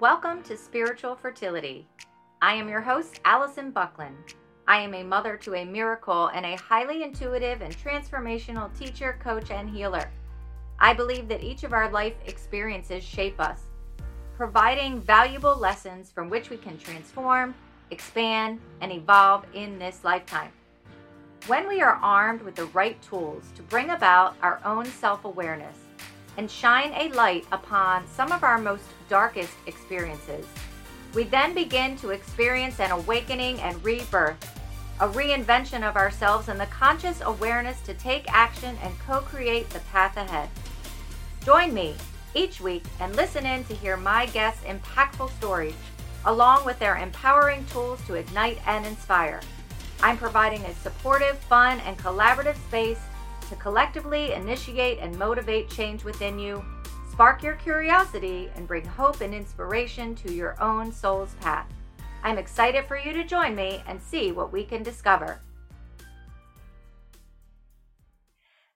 Welcome to Spiritual Fertility. I am your host, Alison Bucklin. I am a mother to a miracle and a highly intuitive and transformational teacher, coach, and healer. I believe that each of our life experiences shape us, providing valuable lessons from which we can transform, expand, and evolve in this lifetime. When we are armed with the right tools to bring about our own self awareness and shine a light upon some of our most darkest experiences, we then begin to experience an awakening and rebirth, a reinvention of ourselves, and the conscious awareness to take action and co create the path ahead. Join me each week and listen in to hear my guests' impactful stories, along with their empowering tools to ignite and inspire. I'm providing a supportive, fun, and collaborative space to collectively initiate and motivate change within you, spark your curiosity, and bring hope and inspiration to your own soul's path. I'm excited for you to join me and see what we can discover.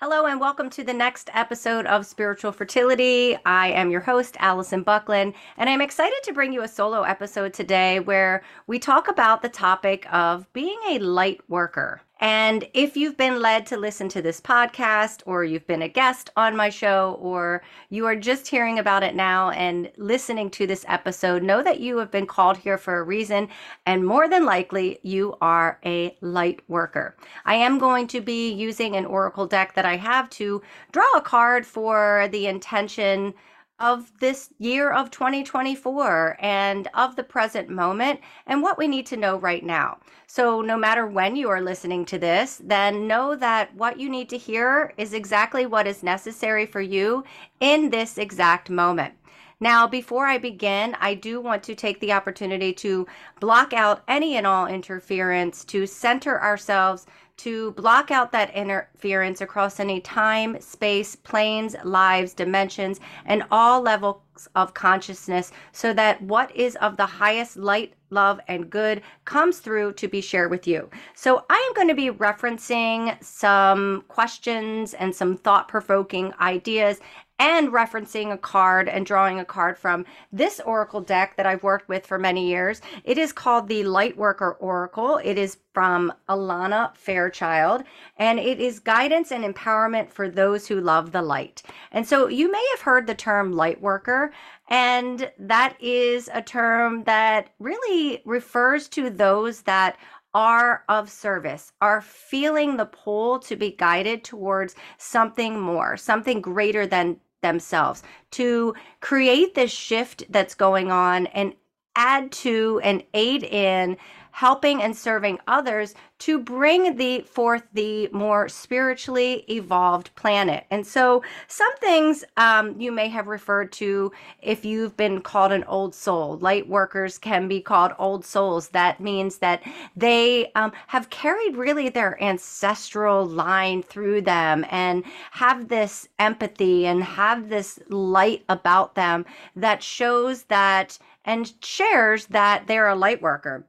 Hello, and welcome to the next episode of Spiritual Fertility. I am your host, Alison Bucklin, and I'm excited to bring you a solo episode today where we talk about the topic of being a light worker. And if you've been led to listen to this podcast, or you've been a guest on my show, or you are just hearing about it now and listening to this episode, know that you have been called here for a reason. And more than likely, you are a light worker. I am going to be using an Oracle deck that I have to draw a card for the intention of this year of 2024 and of the present moment and what we need to know right now. So, no matter when you are listening to this, then know that what you need to hear is exactly what is necessary for you in this exact moment. Now, before I begin, I do want to take the opportunity to block out any and all interference, to center ourselves to block out that interference across any time, space, planes, lives, dimensions, and all levels of consciousness so that what is of the highest light, love, and good comes through to be shared with you. So, I am going to be referencing some questions and some thought provoking ideas and referencing a card and drawing a card from this Oracle deck that I've worked with for many years. It is called the Lightworker Oracle. It is from Alana Fairchild, and it is guidance and empowerment for those who love the light. And so you may have heard the term lightworker, and that is a term that really refers to those that are of service, are feeling the pull to be guided towards something more, something greater than themselves, to create this shift that's going on and add to and aid in helping and serving others to bring the forth the more spiritually evolved planet. And so, some things um, you may have referred to if you've been called an old soul. Light workers can be called old souls. That means that they um, have carried really their ancestral line through them and have this empathy and have this light about them that shows that and shares that they're a light worker.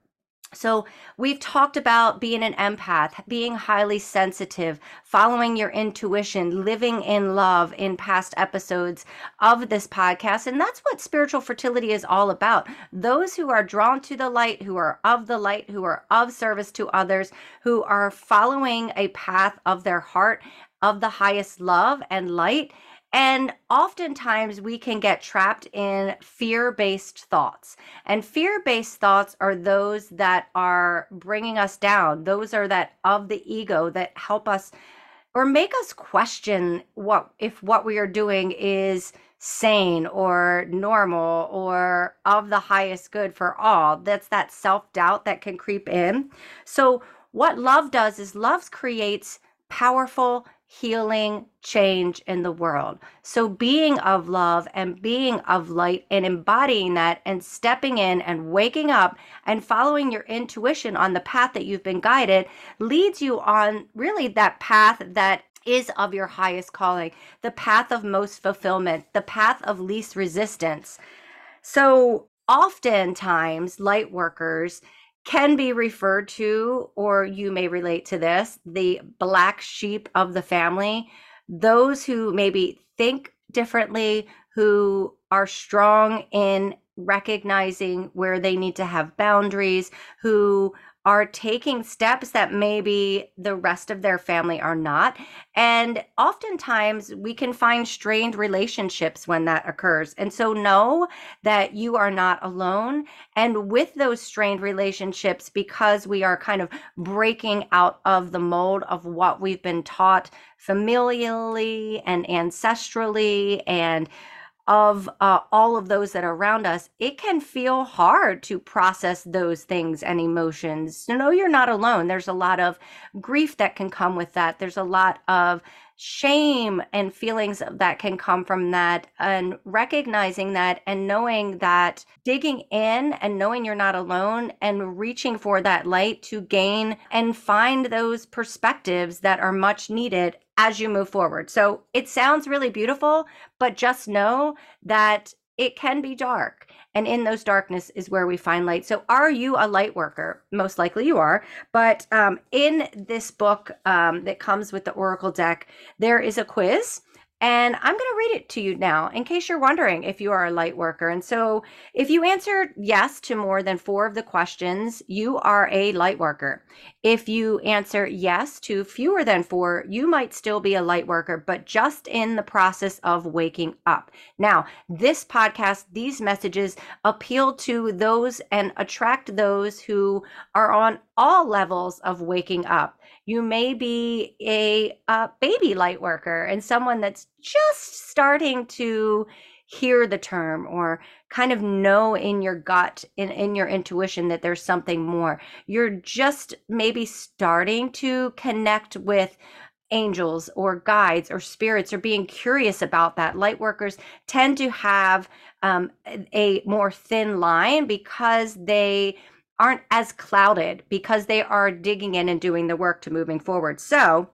So, we've talked about being an empath, being highly sensitive, following your intuition, living in love in past episodes of this podcast. And that's what spiritual fertility is all about. Those who are drawn to the light, who are of the light, who are of service to others, who are following a path of their heart, of the highest love and light and oftentimes we can get trapped in fear based thoughts. And fear based thoughts are those that are bringing us down, those are that of the ego that help us or make us question what if what we are doing is sane or normal or of the highest good for all. That's that self doubt that can creep in. So, what love does is love creates powerful healing change in the world. So, being of love and being of light and embodying that and stepping in and waking up and following your intuition on the path that you've been guided leads you on really that path that is of your highest calling, the path of most fulfillment, the path of least resistance. So, oftentimes, light workers can be referred to, or you may relate to this, the black sheep of the family, those who maybe think differently, who are strong in recognizing where they need to have boundaries, who are taking steps that maybe the rest of their family are not. And oftentimes we can find strained relationships when that occurs. And so know that you are not alone. And with those strained relationships, because we are kind of breaking out of the mold of what we've been taught familially and ancestrally and of uh, all of those that are around us, it can feel hard to process those things and emotions. You know, you're not alone. There's a lot of grief that can come with that. There's a lot of shame and feelings that can come from that and recognizing that and knowing that digging in and knowing you're not alone and reaching for that light to gain and find those perspectives that are much needed as you move forward. So it sounds really beautiful, but just know that it can be dark. And in those darkness is where we find light. So, are you a light worker? Most likely you are. But um, in this book um, that comes with the Oracle deck, there is a quiz and I'm going to read it to you now in case you're wondering if you are a light worker. And so, if you answered yes to more than four of the questions, you are a light worker. If you answer yes to fewer than four, you might still be a light worker, but just in the process of waking up. Now, this podcast, these messages appeal to those and attract those who are on all levels of waking up. You may be a, a baby light worker and someone that's just starting to hear the term or kind of know in your gut in, in your intuition that there's something more. You're just maybe starting to connect with angels or guides or spirits or being curious about that. Light workers tend to have um, a more thin line because they aren't as clouded because they are digging in and doing the work to moving forward. So,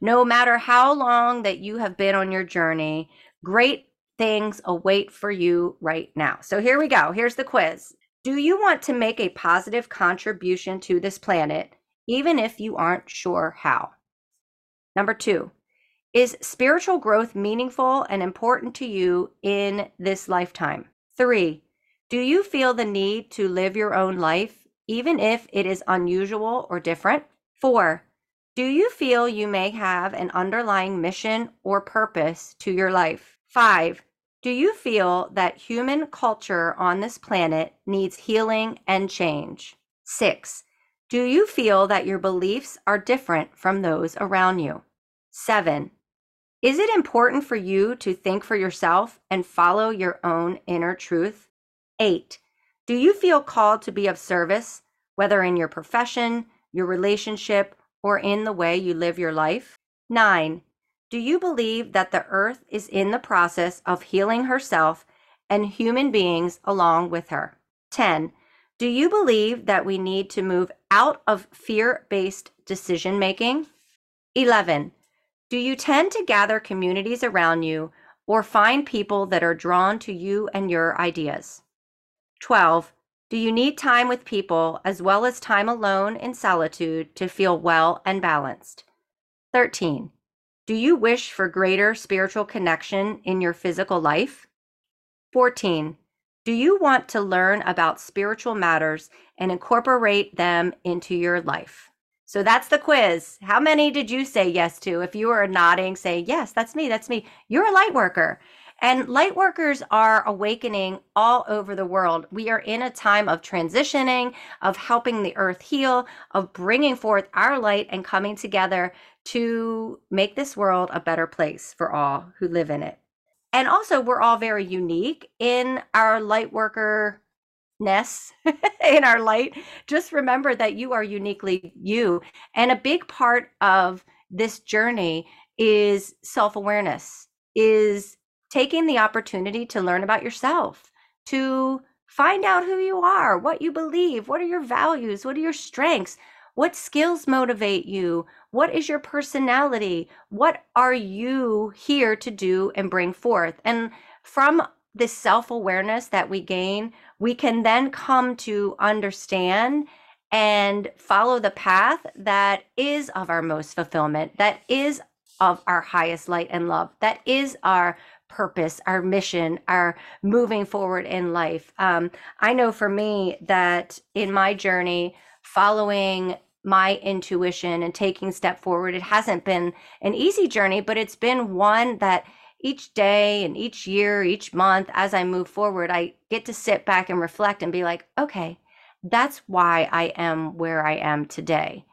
no matter how long that you have been on your journey, great things await for you right now. So, here we go. Here's the quiz. Do you want to make a positive contribution to this planet, even if you aren't sure how? Number two, is spiritual growth meaningful and important to you in this lifetime? Three, do you feel the need to live your own life even if it is unusual or different? Four, do you feel you may have an underlying mission or purpose to your life? Five, do you feel that human culture on this planet needs healing and change? Six, do you feel that your beliefs are different from those around you? Seven, is it important for you to think for yourself and follow your own inner truth? Eight, do you feel called to be of service, whether in your profession, your relationship, or in the way you live your life? Nine, do you believe that the earth is in the process of healing herself and human beings along with her? 10. Do you believe that we need to move out of fear based decision making? 11. Do you tend to gather communities around you or find people that are drawn to you and your ideas? 12. Do you need time with people as well as time alone in solitude to feel well and balanced? 13. Do you wish for greater spiritual connection in your physical life? 14. Do you want to learn about spiritual matters and incorporate them into your life? So that's the quiz. How many did you say yes to? If you are nodding, say, Yes, that's me, that's me. You're a light worker. And light workers are awakening all over the world. We are in a time of transitioning, of helping the earth heal, of bringing forth our light and coming together to make this world a better place for all who live in it. And also, we're all very unique in our light worker ness in our light just remember that you are uniquely you and a big part of this journey is self-awareness is taking the opportunity to learn about yourself, to find out who you are, what you believe, what are your values, what are your strengths, what skills motivate you, what is your personality, what are you here to do and bring forth. And from this self awareness that we gain, we can then come to understand and follow the path that is of our most fulfillment, that is of our highest light and love, that is our purpose, our mission, our moving forward in life. Um, I know for me that in my journey, following my intuition and taking step forward, it hasn't been an easy journey, but it's been one that each day and each year, each month, as I move forward, I get to sit back and reflect and be like, okay, that's why I am where I am today.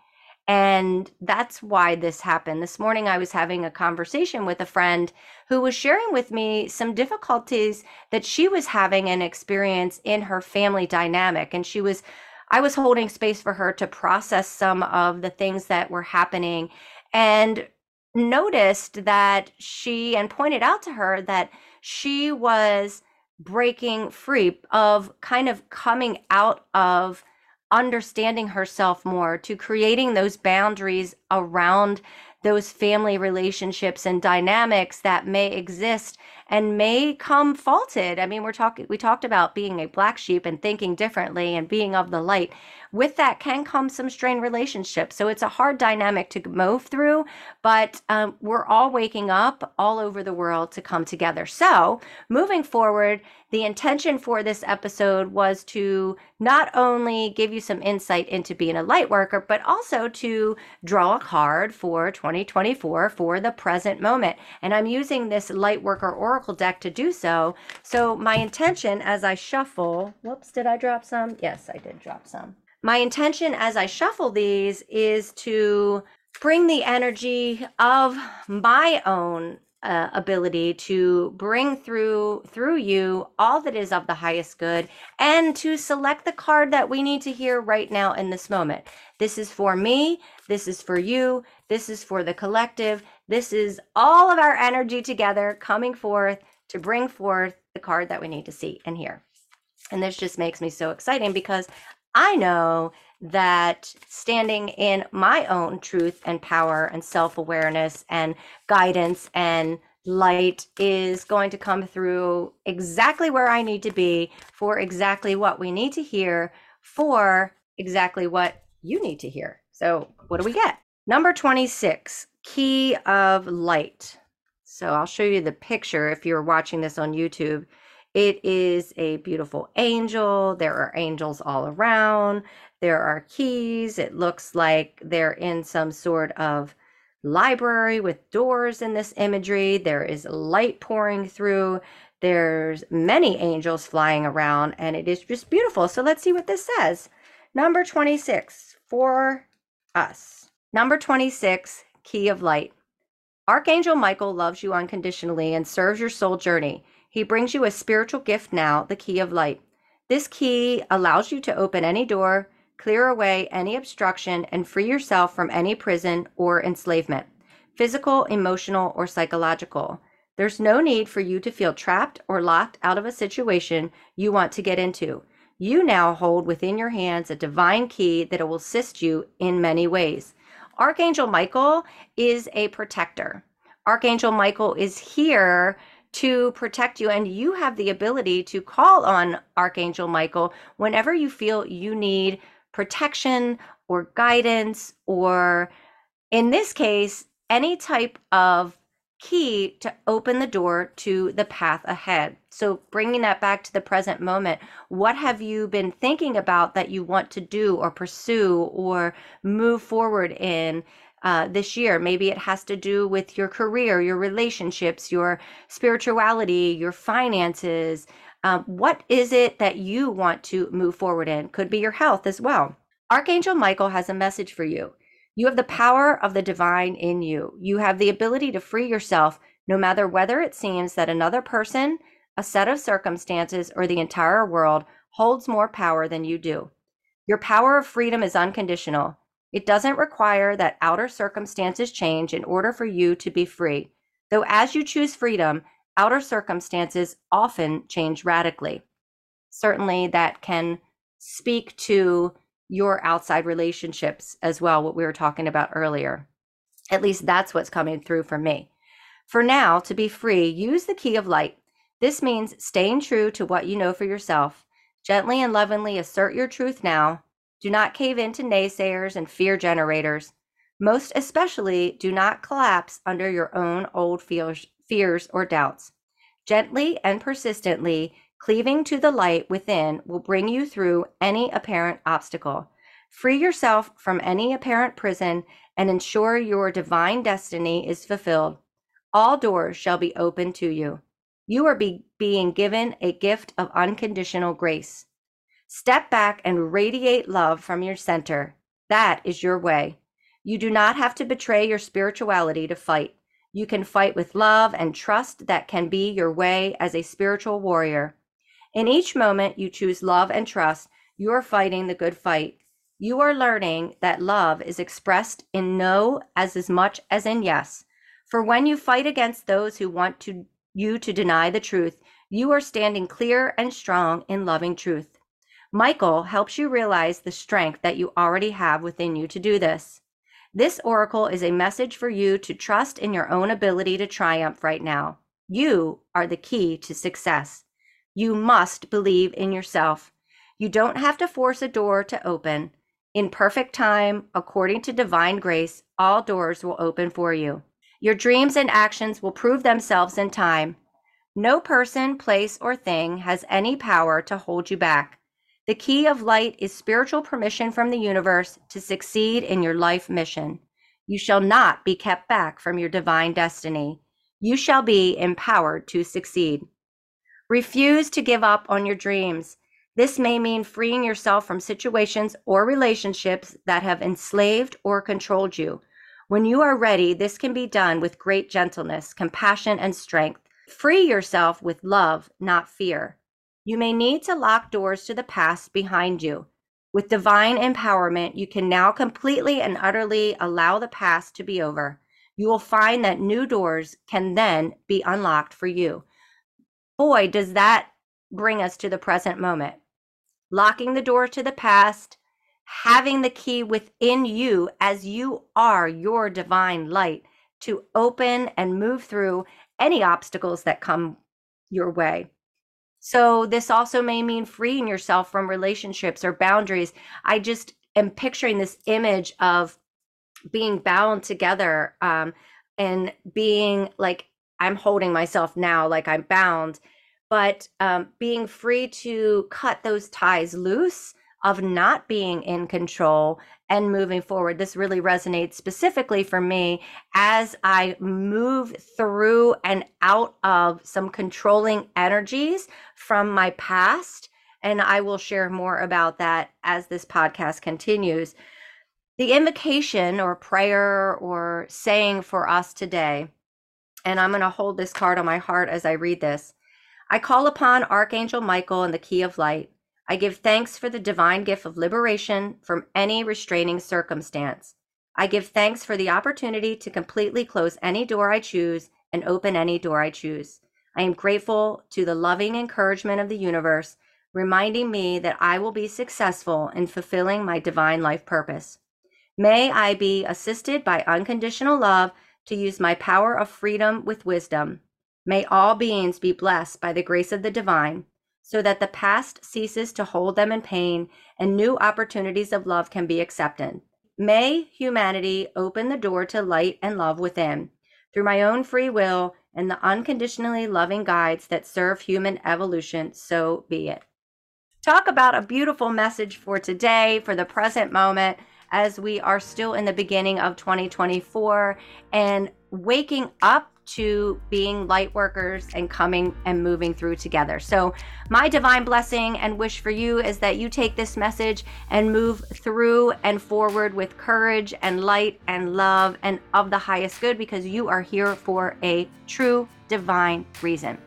And that's why this happened. This morning, I was having a conversation with a friend who was sharing with me some difficulties that she was having an experience in her family dynamic. And she was, I was holding space for her to process some of the things that were happening and noticed that she, and pointed out to her that she was breaking free of kind of coming out of understanding herself more, to creating those boundaries around those family relationships and dynamics that may exist and may come faulted. I mean, we're talking we talked about being a black sheep and thinking differently and being of the light. With that can come some strained relationships. So it's a hard dynamic to move through, but um, we're all waking up all over the world to come together. So moving forward, the intention for this episode was to not only give you some insight into being a light worker, but also to draw a card for 2024 for the present moment. And I'm using this light worker oracle deck to do so. So my intention as I shuffle, whoops, did I drop some? Yes, I did drop some. My intention as I shuffle these is to bring the energy of my own uh, ability to bring through through you all that is of the highest good and to select the card that we need to hear right now in this moment. This is for me. This is for you. This is for the collective. This is all of our energy together coming forth to bring forth the card that we need to see and hear. And this just makes me so exciting because i know that standing in my own truth and power and self awareness and guidance and light is going to come through exactly where I need to be for exactly what we need to hear for exactly what you need to hear. So, what do we get? Number 26, key of light. So, I'll show you the picture if you're watching this on YouTube. It is a beautiful angel. There are angels all around. There are keys. It looks like they're in some sort of library with doors in this imagery. There is light pouring through. There's many angels flying around, and it is just beautiful. So let's see what this says. Number 26 for us. Number 26, Key of Light. Archangel Michael loves you unconditionally and serves your soul journey. He brings you a spiritual gift now, the Key of Light. This key allows you to open any door, clear away any obstruction, and free yourself from any prison or enslavement, physical, emotional, or psychological. There's no need for you to feel trapped or locked out of a situation you want to get into. You now hold within your hands a divine key that will assist you in many ways. Archangel Michael is a protector. Archangel Michael is here to protect you, and you have the ability to call on Archangel Michael whenever you feel you need protection or guidance, or in this case, any type of key to open the door to the path ahead. So, bringing that back to the present moment, what have you been thinking about that you want to do or pursue or move forward in? Uh, this year. Maybe it has to do with your career, your relationships, your spirituality, your finances, um, what is it that you want to move forward in? Could be your health as well. Archangel Michael has a message for you. You have the power of the divine in you. You have the ability to free yourself no matter whether it seems that another person, a set of circumstances, or the entire world holds more power than you do. Your power of freedom is unconditional. It doesn't require that outer circumstances change in order for you to be free. Though as you choose freedom, outer circumstances often change radically. Certainly, that can speak to your outside relationships as well, what we were talking about earlier. At least that's what's coming through for me. For now, to be free, use the key of light. This means staying true to what you know for yourself. Gently and lovingly assert your truth now. Do not cave in to naysayers and fear generators. Most especially, do not collapse under your own old fears, fears or doubts. Gently and persistently cleaving to the light within will bring you through any apparent obstacle. Free yourself from any apparent prison and ensure your divine destiny is fulfilled. All doors shall be open to you. You are be- being given a gift of unconditional grace. Step back and radiate love from your center. That is your way. You do not have to betray your spirituality to fight. You can fight with love and trust that can be your way as a spiritual warrior. In each moment you choose love and trust, you are fighting the good fight. You are learning that love is expressed in no as as much as in yes. For when you fight against those who want to you to deny the truth, you are standing clear and strong in loving truth. Michael helps you realize the strength that you already have within you to do this. This oracle is a message for you to trust in your own ability to triumph right now. You are the key to success. You must believe in yourself. You don't have to force a door to open. In perfect time, according to divine grace, all doors will open for you. Your dreams and actions will prove themselves in time. No person, place, or thing has any power to hold you back. The key of light is spiritual permission from the universe to succeed in your life mission. You shall not be kept back from your divine destiny. You shall be empowered to succeed. Refuse to give up on your dreams. This may mean freeing yourself from situations or relationships that have enslaved or controlled you. When you are ready, this can be done with great gentleness, compassion, and strength. Free yourself with love, not fear. You may need to lock doors to the past behind you. With divine empowerment, you can now completely and utterly allow the past to be over. You will find that new doors can then be unlocked for you boy, does that bring us to the present moment. Locking the door to the past, having the key within you as you are your divine light to open and move through any obstacles that come your way. So, this also may mean freeing yourself from relationships or boundaries. I just am picturing this image of being bound together um, and being like I'm holding myself now like I'm bound, but um, being free to cut those ties loose of not being in control and moving forward. This really resonates specifically for me as I move through and out of some controlling energies from my past. And I will share more about that as this podcast continues. The invocation or prayer or saying for us today and I'm going to hold this card on my heart as I read this. I call upon Archangel Michael and the key of light. I give thanks for the divine gift of liberation from any restraining circumstance. I give thanks for the opportunity to completely close any door I choose and open any door I choose. I am grateful to the loving encouragement of the universe, reminding me that I will be successful in fulfilling my divine life purpose. May I be assisted by unconditional love to use my power of freedom with wisdom. May all beings be blessed by the grace of the divine, so that the past ceases to hold them in pain and new opportunities of love can be accepted. May humanity open the door to light and love within through my own free will and the unconditionally loving guides that serve human evolution, so be it. Talk about a beautiful message for today, for the present moment as we are still in the beginning of 2024 and waking up to being light workers and coming and moving through together. So, my divine blessing and wish for you is that you take this message and move through and forward with courage and light and love and of the highest good because you are here for a true divine reason.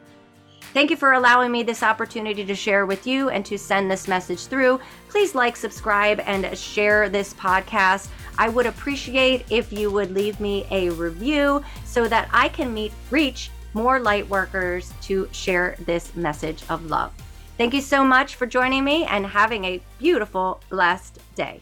Thank you for allowing me this opportunity to share with you and to send this message through. Please like, subscribe, and share this podcast. I would appreciate if you would leave me a review so that I can meet reach more light workers to share this message of love. Thank you so much for joining me and having a beautiful, blessed day.